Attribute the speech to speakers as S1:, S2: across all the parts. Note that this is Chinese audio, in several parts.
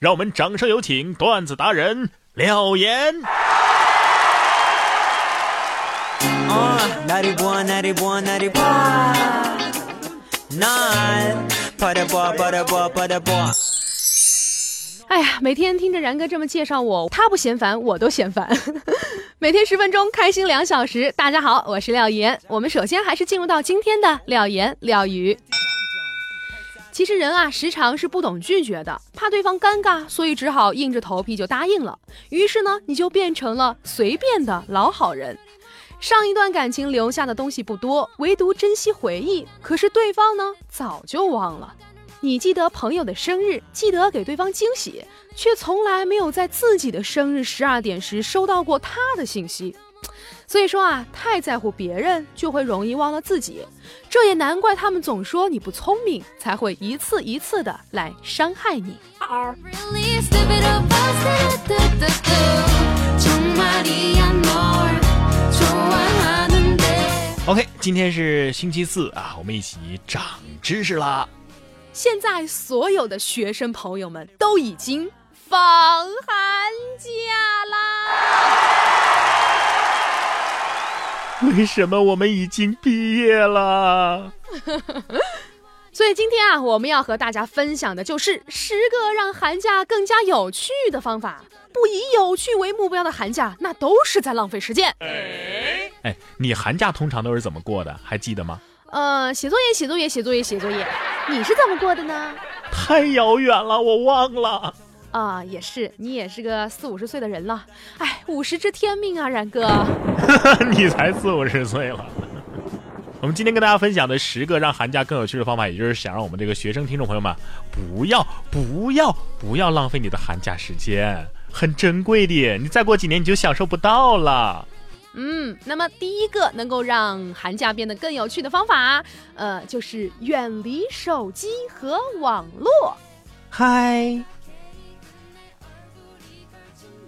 S1: 让我们掌声有请段子达人廖岩。
S2: 哎呀，每天听着然哥这么介绍我，他不嫌烦，我都嫌烦。每天十分钟，开心两小时。大家好，我是廖岩。我们首先还是进入到今天的廖岩廖语。其实人啊，时常是不懂拒绝的，怕对方尴尬，所以只好硬着头皮就答应了。于是呢，你就变成了随便的老好人。上一段感情留下的东西不多，唯独珍惜回忆。可是对方呢，早就忘了。你记得朋友的生日，记得给对方惊喜，却从来没有在自己的生日十二点时收到过他的信息。所以说啊，太在乎别人，就会容易忘了自己。这也难怪他们总说你不聪明，才会一次一次的来伤害你。
S1: OK，今天是星期四啊，我们一起长知识啦。
S2: 现在所有的学生朋友们都已经放寒假
S1: 啦，为什么我们已经毕业了？
S2: 所以今天啊，我们要和大家分享的就是十个让寒假更加有趣的方法。不以有趣为目标的寒假，那都是在浪费时间。
S1: 哎，你寒假通常都是怎么过的？还记得吗？
S2: 呃，写作业，写作业，写作业，写作业。你是怎么过的呢？
S1: 太遥远了，我忘了。
S2: 啊，也是，你也是个四五十岁的人了。哎，五十知天命啊，然哥。
S1: 你才四五十岁了。我们今天跟大家分享的十个让寒假更有趣的方法，也就是想让我们这个学生听众朋友们不要、不要、不要浪费你的寒假时间，很珍贵的。你再过几年你就享受不到了。
S2: 嗯，那么第一个能够让寒假变得更有趣的方法，呃，就是远离手机和网络。
S1: 嗨，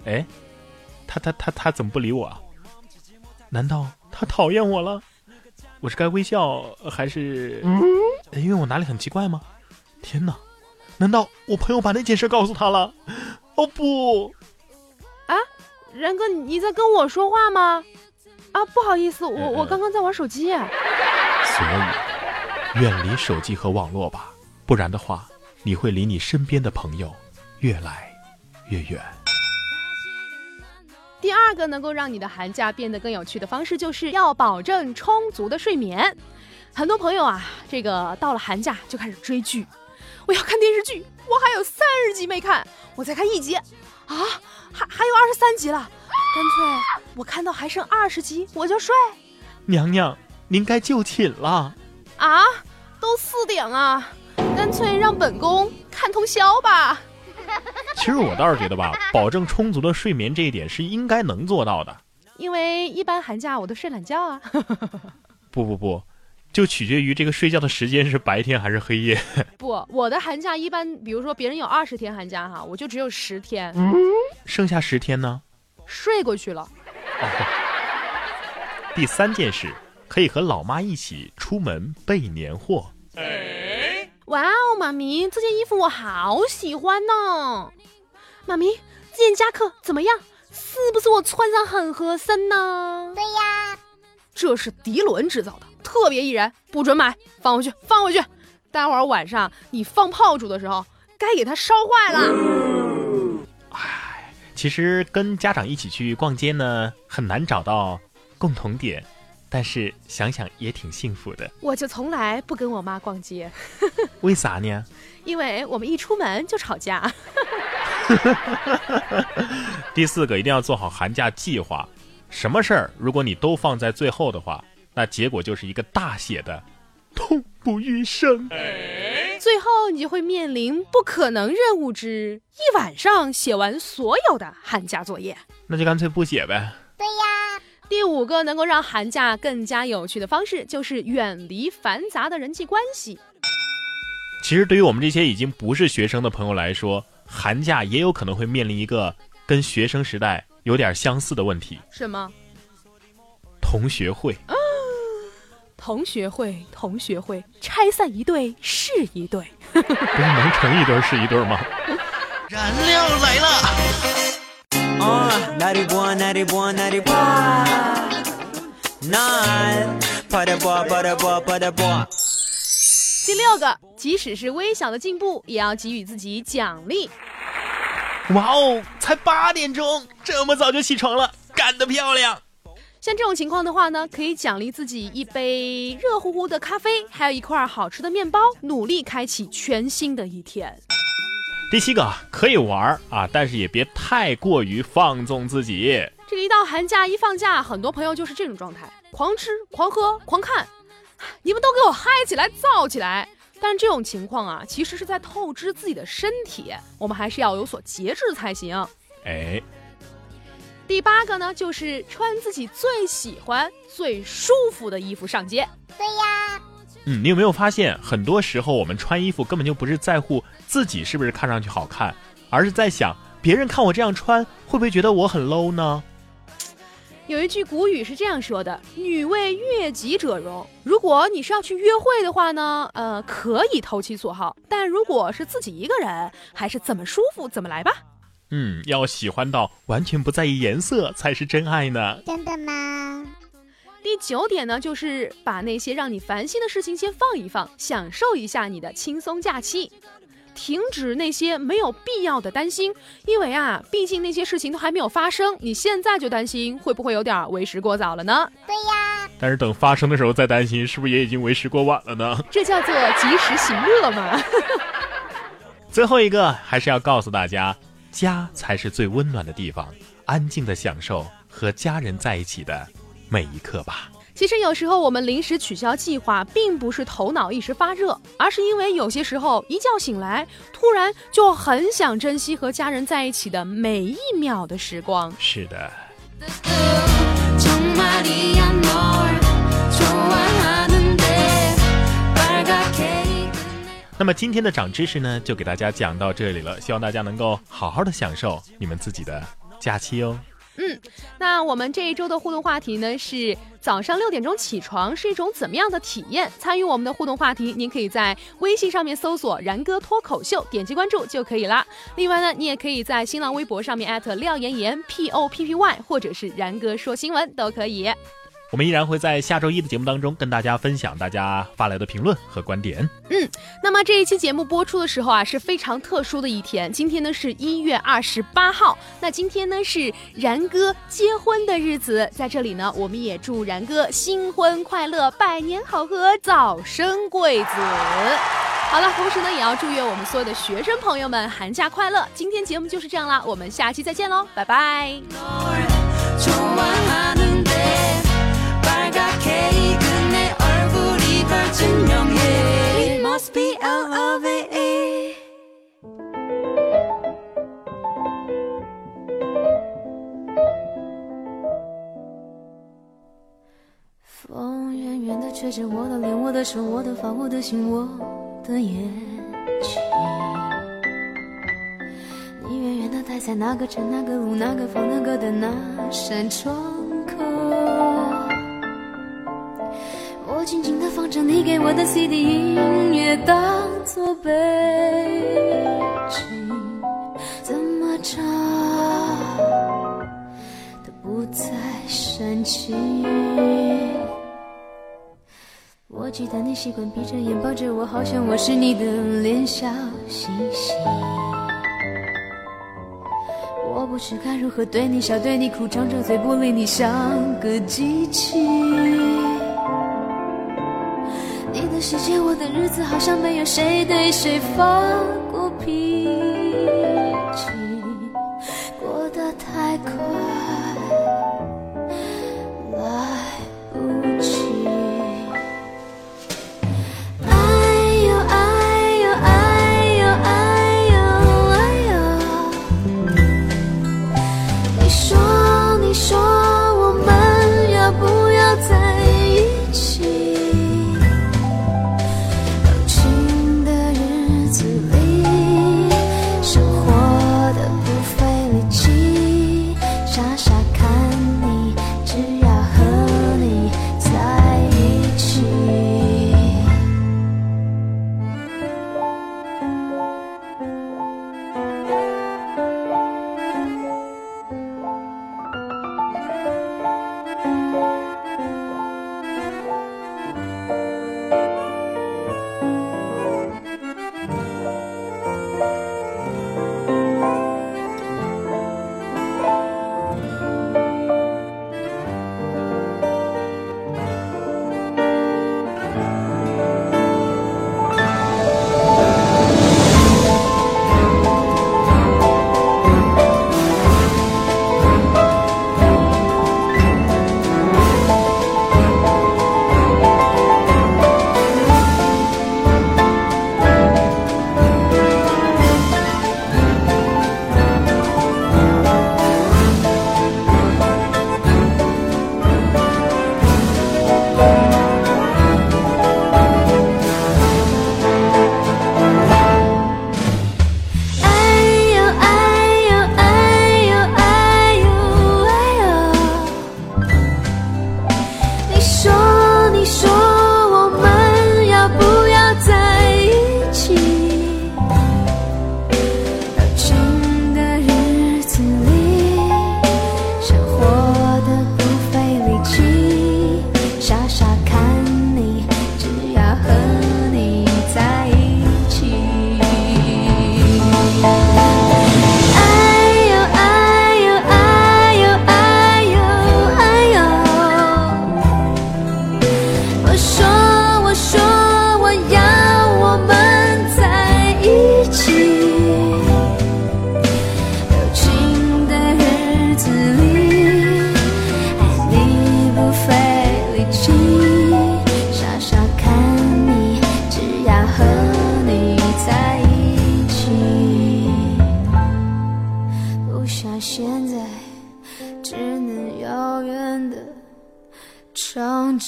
S1: 哎，他他他他怎么不理我啊？难道他讨厌我了？我是该微笑还是？嗯因为我哪里很奇怪吗？天哪，难道我朋友把那件事告诉他了？哦不！
S2: 啊然哥，你在跟我说话吗？啊，不好意思，我我刚刚在玩手机。
S1: 所以，远离手机和网络吧，不然的话，你会离你身边的朋友越来越远。
S2: 第二个能够让你的寒假变得更有趣的方式，就是要保证充足的睡眠。很多朋友啊，这个到了寒假就开始追剧，我要看电视剧，我还有三十集没看，我再看一集。啊，还还有二十三集了，干脆我看到还剩二十集我就睡。
S1: 娘娘，您该就寝了。
S2: 啊，都四点了，干脆让本宫看通宵吧。
S1: 其实我倒是觉得吧，保证充足的睡眠这一点是应该能做到的。
S2: 因为一般寒假我都睡懒觉啊。
S1: 不不不。就取决于这个睡觉的时间是白天还是黑夜。
S2: 不，我的寒假一般，比如说别人有二十天寒假哈，我就只有十天，嗯
S1: 剩下十天呢，
S2: 睡过去了。
S1: 第三件事，可以和老妈一起出门备年货。
S2: 哎哇哦，妈咪，这件衣服我好喜欢呢。妈咪，这件夹克怎么样？是不是我穿上很合身呢？
S3: 对呀，
S2: 这是迪伦制造的。特别易燃，不准买，放回去，放回去。待会儿晚上你放炮竹的时候，该给它烧坏了。
S1: 唉，其实跟家长一起去逛街呢，很难找到共同点，但是想想也挺幸福的。
S2: 我就从来不跟我妈逛街，
S1: 为啥呢？
S2: 因为我们一出门就吵架。
S1: 第四个，一定要做好寒假计划。什么事儿，如果你都放在最后的话。那结果就是一个大写的痛不欲生，
S2: 最后你就会面临不可能任务之一晚上写完所有的寒假作业，
S1: 那就干脆不写呗。
S3: 对呀，
S2: 第五个能够让寒假更加有趣的方式，就是远离繁杂的人际关系。
S1: 其实对于我们这些已经不是学生的朋友来说，寒假也有可能会面临一个跟学生时代有点相似的问题。
S2: 什么？
S1: 同学会。
S2: 同学会，同学会，拆散一对是一对，
S1: 不是能成一对是一对吗？燃料来了！
S3: 啊，
S2: 第六个，即使是微小的进步，也要给予自己奖励。
S1: 哇哦，才八点钟，这么早就起床了，干得漂亮！
S2: 像这种情况的话呢，可以奖励自己一杯热乎乎的咖啡，还有一块好吃的面包，努力开启全新的一天。
S1: 第七个可以玩啊，但是也别太过于放纵自己。
S2: 这个一到寒假一放假，很多朋友就是这种状态，狂吃、狂喝、狂看，你们都给我嗨起来、燥起来。但这种情况啊，其实是在透支自己的身体，我们还是要有所节制才行。
S1: 哎。
S2: 第八个呢，就是穿自己最喜欢、最舒服的衣服上街。
S4: 对呀，
S1: 嗯，你有没有发现，很多时候我们穿衣服根本就不是在乎自己是不是看上去好看，而是在想别人看我这样穿会不会觉得我很 low 呢？
S2: 有一句古语是这样说的：“女为悦己者容。”如果你是要去约会的话呢，呃，可以投其所好；但如果是自己一个人，还是怎么舒服怎么来吧。
S1: 嗯，要喜欢到完全不在意颜色才是真爱呢。
S4: 真的吗？
S2: 第九点呢，就是把那些让你烦心的事情先放一放，享受一下你的轻松假期，停止那些没有必要的担心，因为啊，毕竟那些事情都还没有发生，你现在就担心，会不会有点为时过早了呢？
S4: 对呀。
S1: 但是等发生的时候再担心，是不是也已经为时过晚了呢？
S2: 这叫做及时行乐嘛。
S1: 最后一个还是要告诉大家。家才是最温暖的地方，安静的享受和家人在一起的每一刻吧。
S2: 其实有时候我们临时取消计划，并不是头脑一时发热，而是因为有些时候一觉醒来，突然就很想珍惜和家人在一起的每一秒的时光。
S1: 是的。那么今天的长知识呢，就给大家讲到这里了。希望大家能够好好的享受你们自己的假期哦。
S2: 嗯，那我们这一周的互动话题呢是早上六点钟起床是一种怎么样的体验？参与我们的互动话题，您可以在微信上面搜索“然哥脱口秀”，点击关注就可以啦。另外呢，你也可以在新浪微博上面艾特廖岩岩 P O P P Y，或者是然哥说新闻都可以。
S1: 我们依然会在下周一的节目当中跟大家分享大家发来的评论和观点。
S2: 嗯，那么这一期节目播出的时候啊，是非常特殊的一天。今天呢是一月二十八号，那今天呢是然哥结婚的日子，在这里呢，我们也祝然哥新婚快乐，百年好合，早生贵子。好了，同时呢，也要祝愿我们所有的学生朋友们寒假快乐。今天节目就是这样啦，我们下期再见喽，拜拜。
S5: 吹着我的脸，我的手，我的发，我的心，我的眼睛。你远远的待在哪个城，哪个路，哪个房，哪个的那扇窗口。我静静的放着你给我的 CD 音乐，当作背景，怎么唱都不再煽情。记得你习惯闭着眼抱着我，好像我是你的脸笑嘻嘻。我不知该如何对你笑，对你哭，张着嘴不理你，像个机器。你的世界，我的日子好像没有谁对谁发过脾气，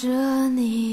S5: 着你。